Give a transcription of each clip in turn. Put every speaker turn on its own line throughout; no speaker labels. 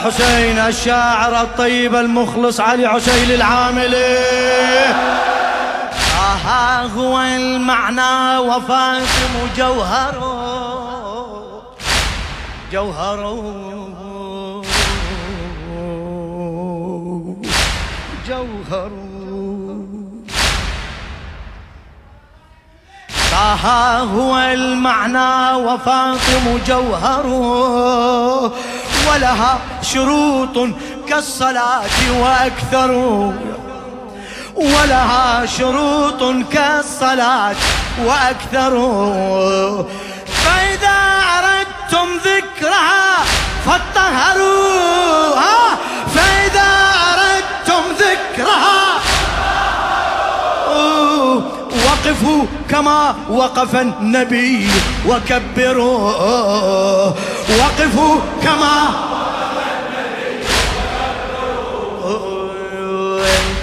الحسين الشاعر الطيب المخلص علي عسيل العاملي ها هو المعنى وفاطم جوهر جوهر جوهر طه هو المعنى وفاطم جوهر ولها شروط كالصلاة وأكثر. ولها شروط كالصلاة وأكثر. فإذا أردتم ذكرها فاطهروا فإذا أردتم ذكرها وقفوا كما وقف النبي وكبروا. وقفوا كما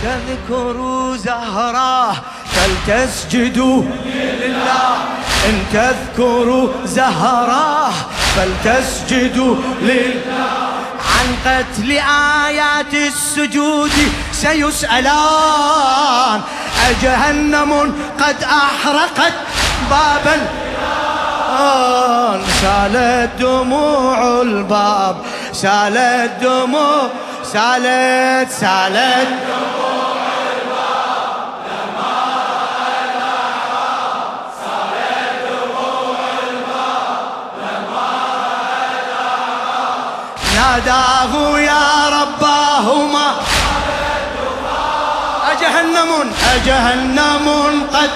تذكروا زهراه فلتسجدوا لله؟ إن تذكروا زهراه فلتسجدوا لله؟ عن قتل آيات السجود سيسألان أجهنم قد أحرقت بابا سالت دموع الباب. سالت دموع سالت سالت دموع الباب سالت دموع الباب ناداه يا رباهما. أجهنم أجهنم قد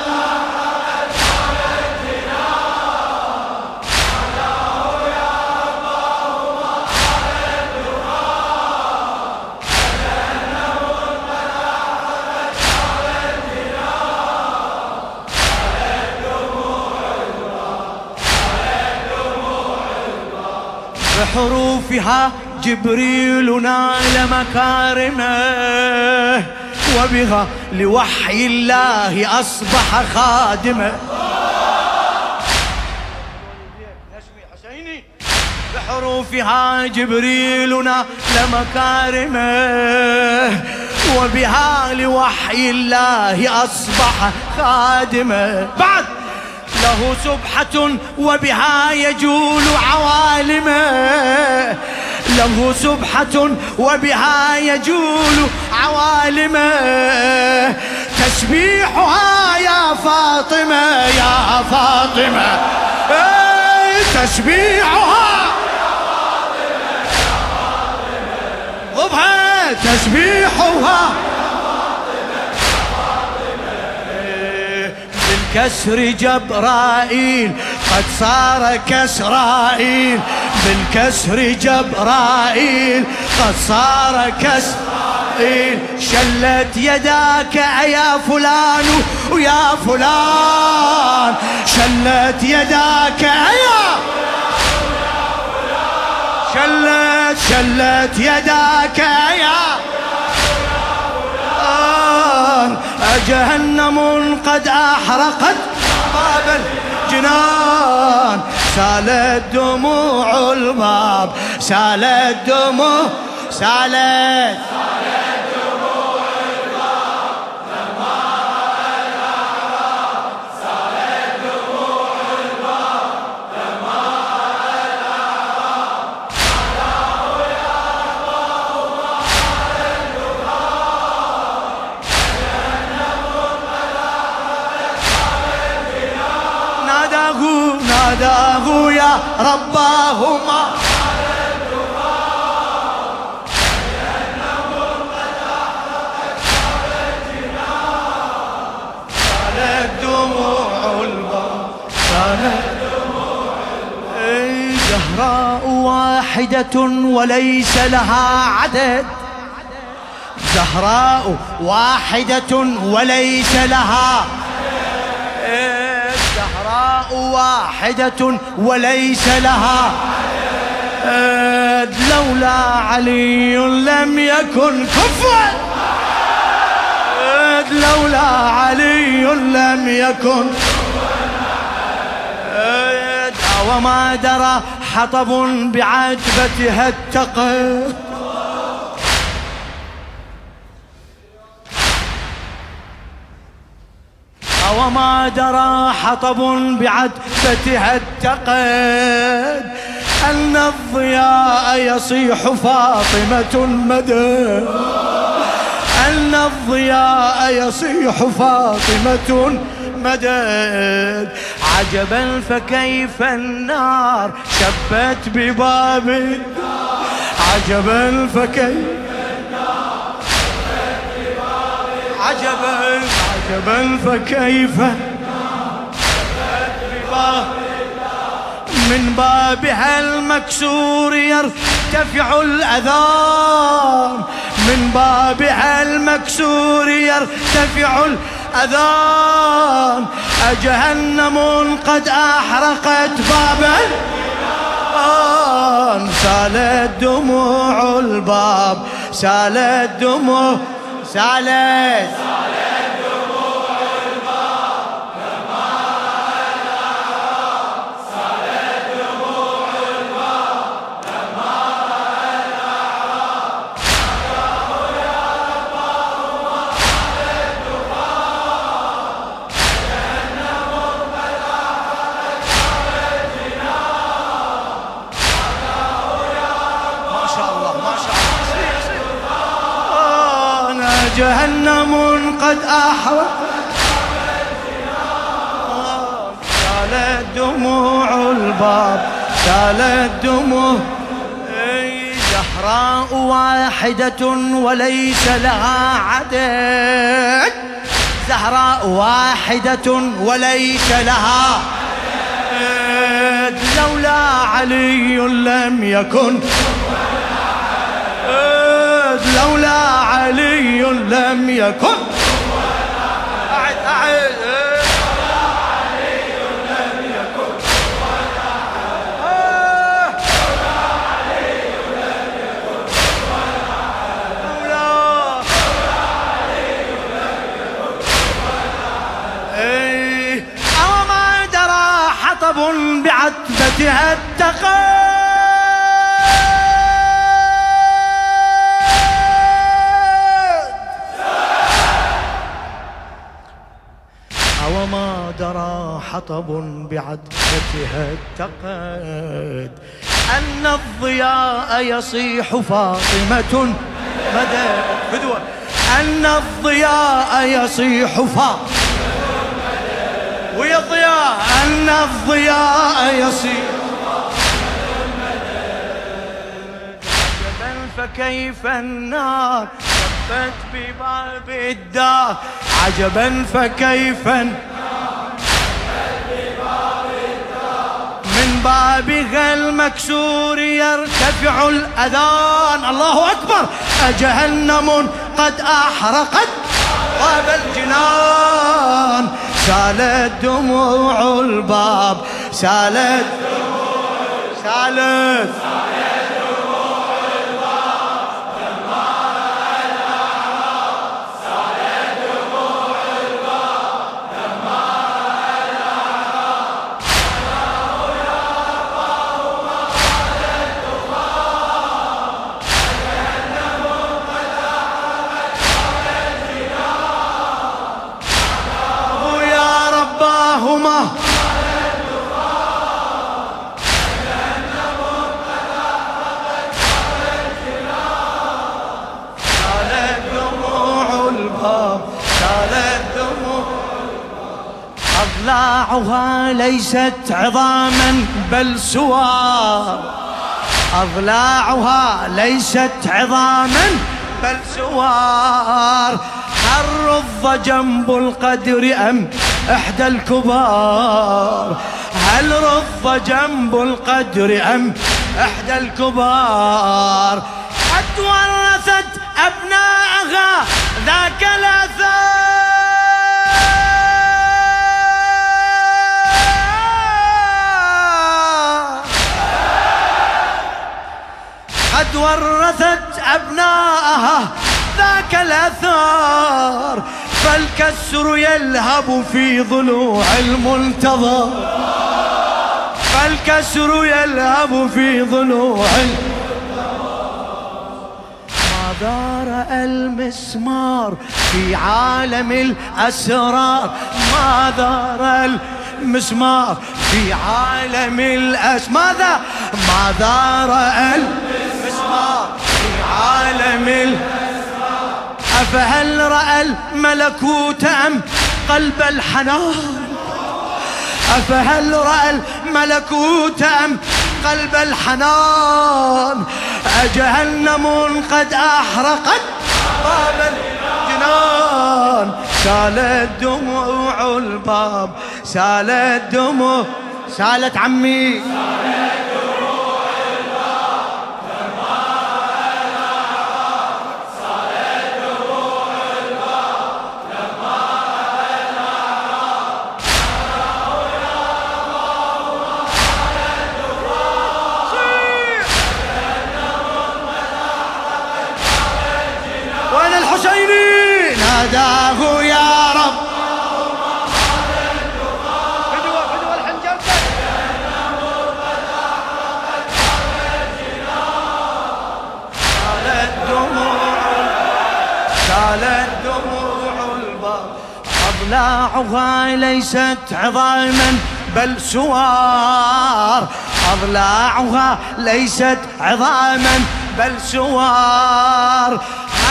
بحروفها جبريل نال مكارمه وبها لوحي الله أصبح خادمه. بحروفها جبريل نال مكارمه وبها لوحي الله أصبح خادمه. بعد! له سبحة وبها يجول عوالمه له سبحة وبها يجول عوالمه تسبيحها يا فاطمة يا فاطمة. تسبيحها. ضبها تسبيحها. بالكسر جبرائيل قد صار كسرائيل. بالكسر جبرائيل قد صار كسرائيل. شلت يداك يا فلان ويا فلان. شلت يداك يا شلت شلت يداك يا جهنم قد أحرقت باب الجنان. سالت دموع الباب سالت دموع سالت يا رباهما. زهراء واحدة وليس لها عدد. زهراء واحدة وليس لها زهراء واحدة وليس لها. لولا علي لم يكن كفوا. لولا لم يكن. وما درى حطب بعتبتها اتقى وما درى حطب بعتبتها اتقد أن الضياء يصيح فاطمة مدى أن الضياء يصيح فاطمة مدد عجبا فكيف النار شبت بباب عجبا فكيف عجبا عجبا فكيف؟ من بابها المكسور يرتفع الأذان. من بابها المكسور يرتفع الأذان. أجهنم قد أحرقت بابا سالت دموع الباب. سالت دموع سالت, جهنم قد أحرق سالت دموع الباب سالت دموع زهراء واحدة وليس لها عدد. زهراء واحدة وليس لها عدد. لولا علي لم يكن لولا علي لم يكن. أعد أعد حطب بعتبتها اتقى حطب بعدفتها اتقد أن الضياء يصيح فاطمة مدى فدوة أن الضياء يصيح فاطمة. ويا ضياء أن الضياء يصيح فكيف النار؟ شبت بباب الدار. عجبا فكيف النار؟ بابها المكسور يرتفع الأذان. الله أكبر. أجهنم قد أحرقت باب الجنان. سالت دموع الباب. سالت سالت. أضلاعها ليست عظاما بل سوار أضلاعها ليست عظاما بل سوار هل رض جنب القدر أم إحدى الكبار؟ هل رض جنب القدر أم إحدى الكبار؟ قد ورثت أبناءها ذاك الأثار قد ورثت أبناءها ذاك الأثار فالك فالكسر يلهب في ضلوع المنتظر. فالكسر يلهب في ضلوع ماذا رأى المسمار في عالم الأسرار ماذا رأى المسمار في عالم الأس ماذا؟ ماذا رأى المسمار في عالم أفهل رأى الملكوت أم قلب الحنان؟ أفهل رأى الملكوت أم قلب الحنان؟ أجهنم قد أحرقت باب الجنان. سالت دموع الباب سالت دموع سالت عمي. سالت أضلاعها ليست عظاما بل سوار. أضلاعها ليست عظاما بل سوار.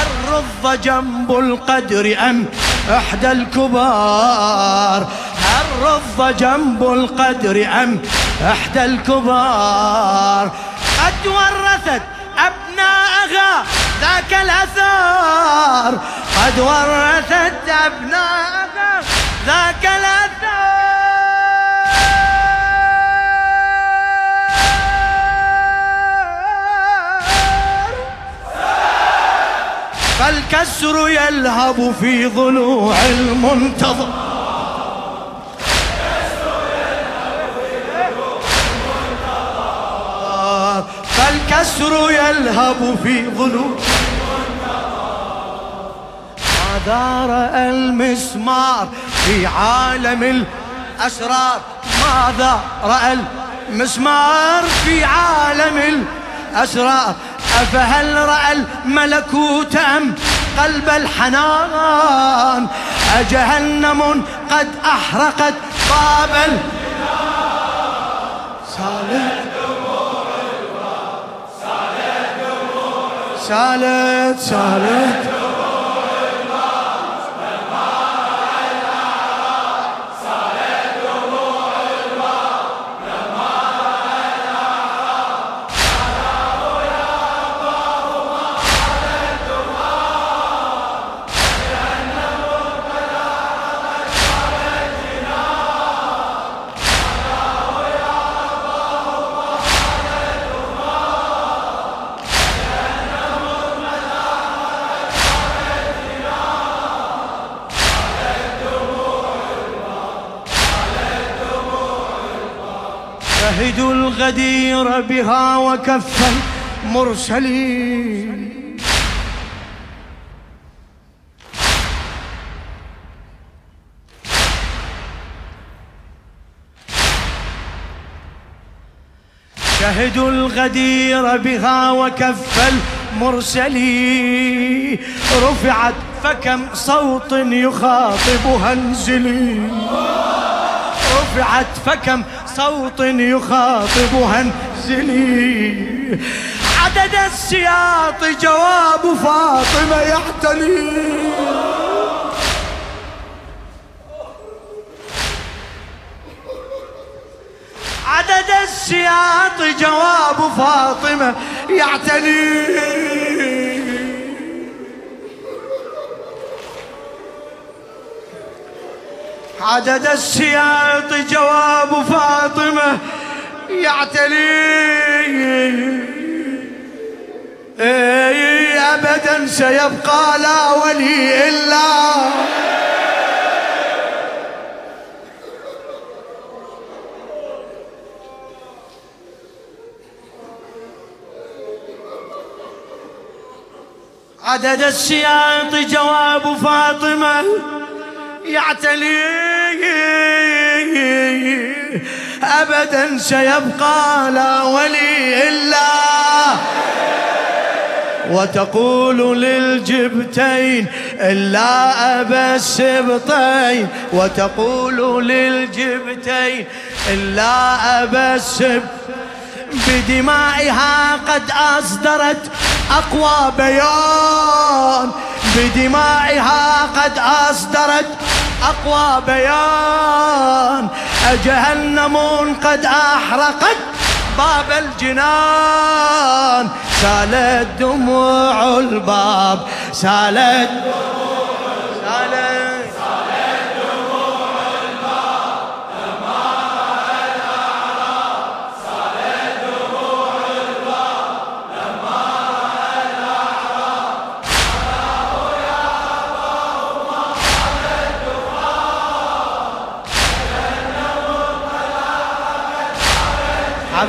الرض جنب القدر أم إحدى الكبار؟ الرض جنب القدر أم إحدى الكبار؟ قد ورثت أبناءها ذاك الأثار قد ورثت أبناءها ذاك الأثار فالكسر يلهب في ضلوع المنتظر. فالكسر يلهب في ماذا رأى المسمار في عالم الأسرار؟ ماذا رأى المسمار في عالم الأسرار؟ أفهل رأى الملكوت أم قلب الحنان؟ أجهنم قد أحرقت باب سالت سالت شهدوا الغدير بها وكف المرسلين. شهدوا الغدير بها وكف المرسلين. رفعت فكم صوت يخاطبها انزلي رفعت فكم صوت يخاطبها انزلي. عدد السياط جواب فاطمة يعتلي عدد السياط جواب فاطمة يعتلي عدد السياط جواب فاطمة يعتلي اي ابدا سيبقى لا ولي إلا. عدد السياط جواب فاطمة يعتلي أبدا سيبقى لا ولي إلا. وتقول للجبتين إلا أبا السبطين. وتقول للجبتين إلا أبا السبطين بدمائها قد أصدرت أقوى بيان. بدمائها قد أصدرت أقوى بيان أجهنم قد أحرقت باب الجنان. سالت دموع الباب سالت سالت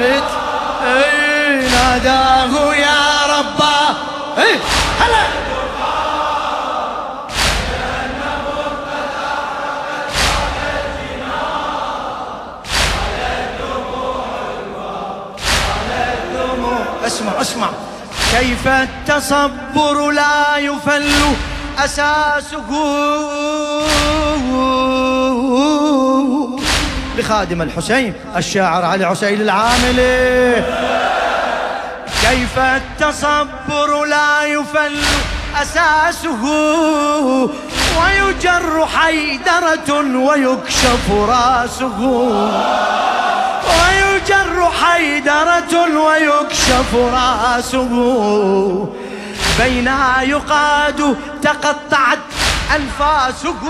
عبد إي ناداه يا ربا. إي هلا. اسمع اسمع. كيف التصبر لا يفل؟ أساسه لخادم الحسين الشاعر علي عسيل العاملي كيف التصبر لا يفل أساسه ويجر حيدرة ويكشف راسه. ويجر حيدرة ويكشف راسه. بينها يقاد تقطعت أنفاسه.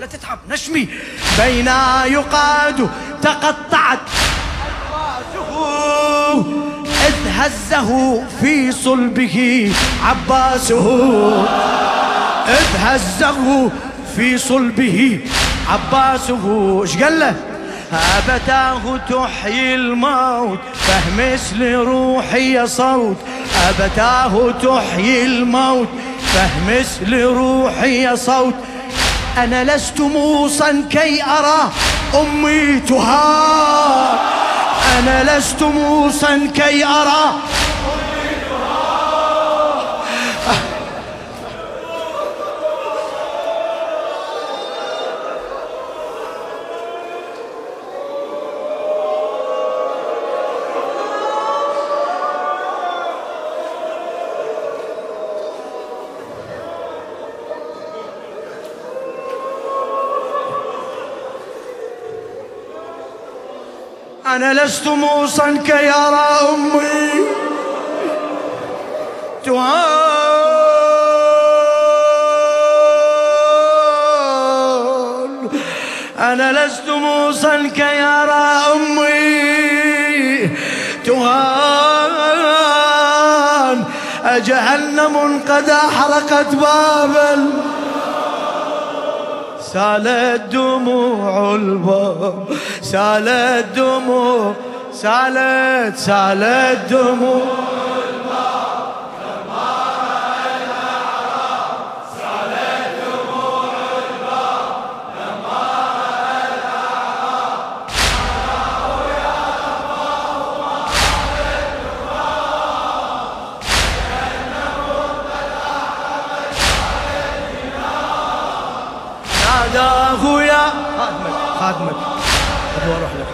لا تتعب نشمي. بين يقاد تقطعت. إذ هزه في صلبه عباسه. إذ هزه في صلبه عباسه. إيش قال له؟ أبتاه تحيي الموت فهمس لروحي صوت أبتاه تحيي الموت فهمس لروحي صوت أنا لست موصا كي أرى أمي تهان. أنا لست موصا كي أرى أنا لست موصا كي يرى أمي. تهان أنا لست موصا كي يرى أمي. تهان أجهنم قد أحرقت بابا سالت دموع الباب سالت دموع سالت سالت دموع. ناداه يا خادمك. خادمك ابو أروح لك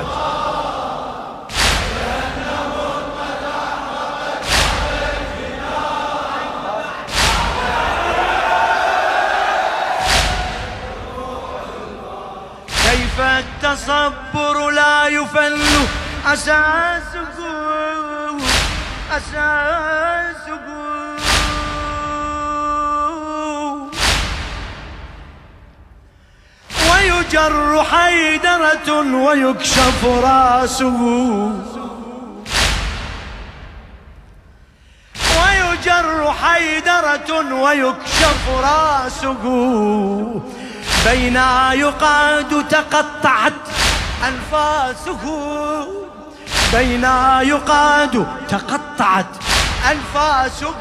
كيف التصبر لا يفل؟ أساسه أساسه ويجر حيدرة ويكشف راسه. ويجر حيدرة ويكشف راسه. بين يقاد تقطعت أنفاسه. بين يقاد تقطعت أنفاسه.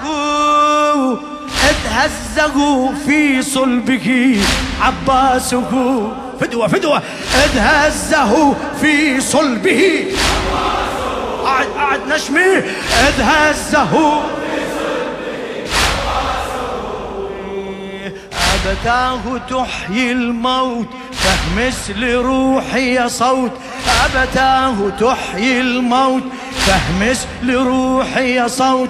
إذ
هزه في صلبه عباسه. فدوة فدوة. إذ هزه في صلبه. قعد قعد نشمي. إذ هزه أبتاه تحيي الموت فاهمس لروحي صوت. أبتاه تحيي الموت فاهمس لروحي صوت.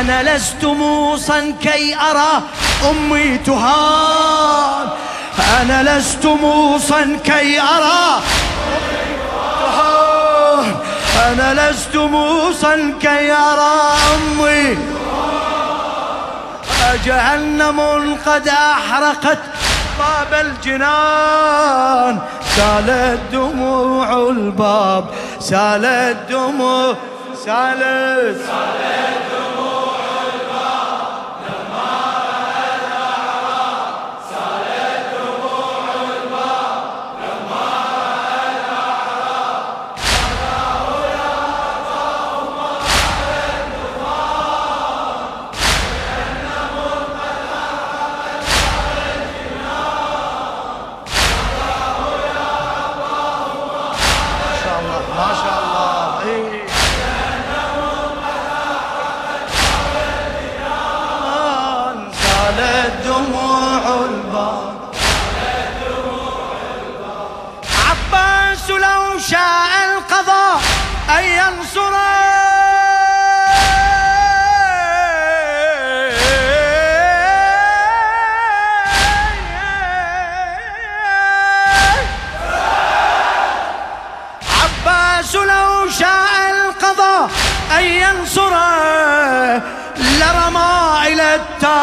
أنا لست موصا كي أرى أمي تهان. أنا لست موصا كي أرى. أنا لست موصا كي أرى أمي. جهنم قد أحرقت باب الجنان. سالت دموع الباب سالت دموع سالت سالت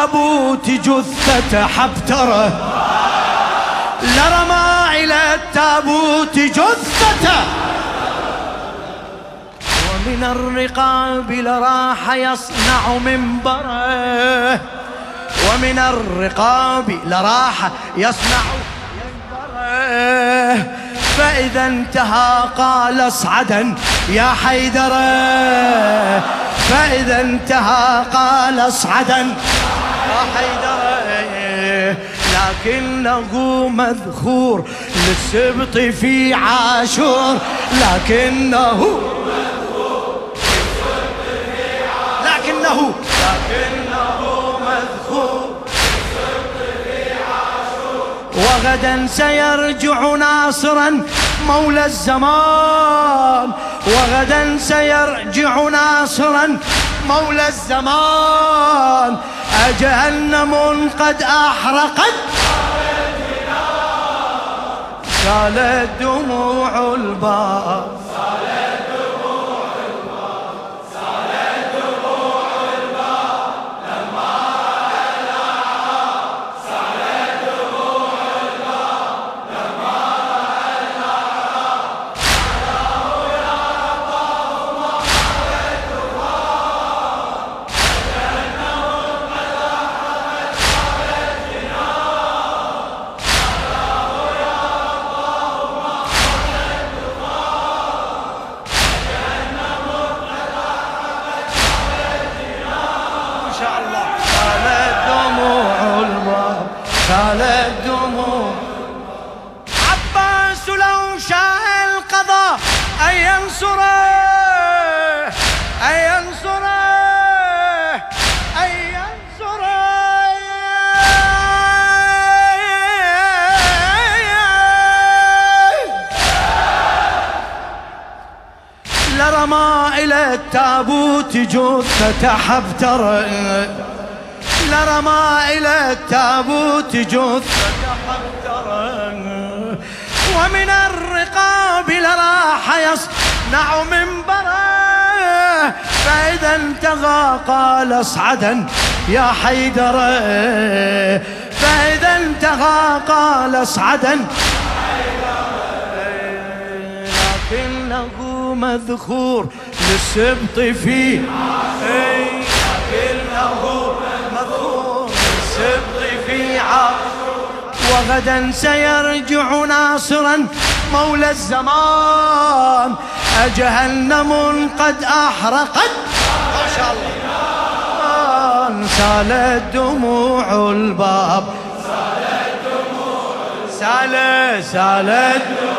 التابوت جثة حبتره لرمى إلى التابوت جثته ومن الرقاب لراح يصنع منبره. ومن الرقاب لراح يصنع منبره. فإذا انتهى قال اصعدا يا حيدر فإذا انتهى قال اصعدا حيدر لكنه مذخور للسبط في عاشور لكنه لكنه لكنه مذخور وغدا سيرجع ناصرا مولى الزمان. وغدا سيرجع ناصرا مولى الزمان. أجهنم قد أحرقت. سالت دموع الباب التابوت جثة حبتر لرمى إلى التابوت جثة حبتر ومن الرقاب لراح يصنع منبره فإذا انتهى قال اصعدا يا حيدر. فإذا انتهى قال اصعدا مذخور للسبط مذخور للسبط في وغدا سيرجع ناصرا مولى الزمان. أجهنم قد أحرقت ما شاء الله. سالت دموع الباب. سالت سالت جهنم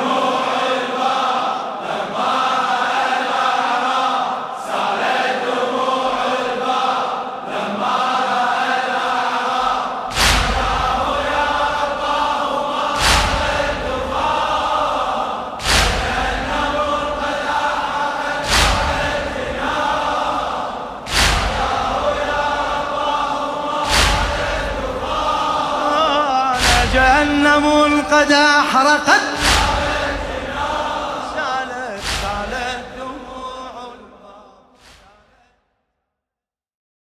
قد أحرقت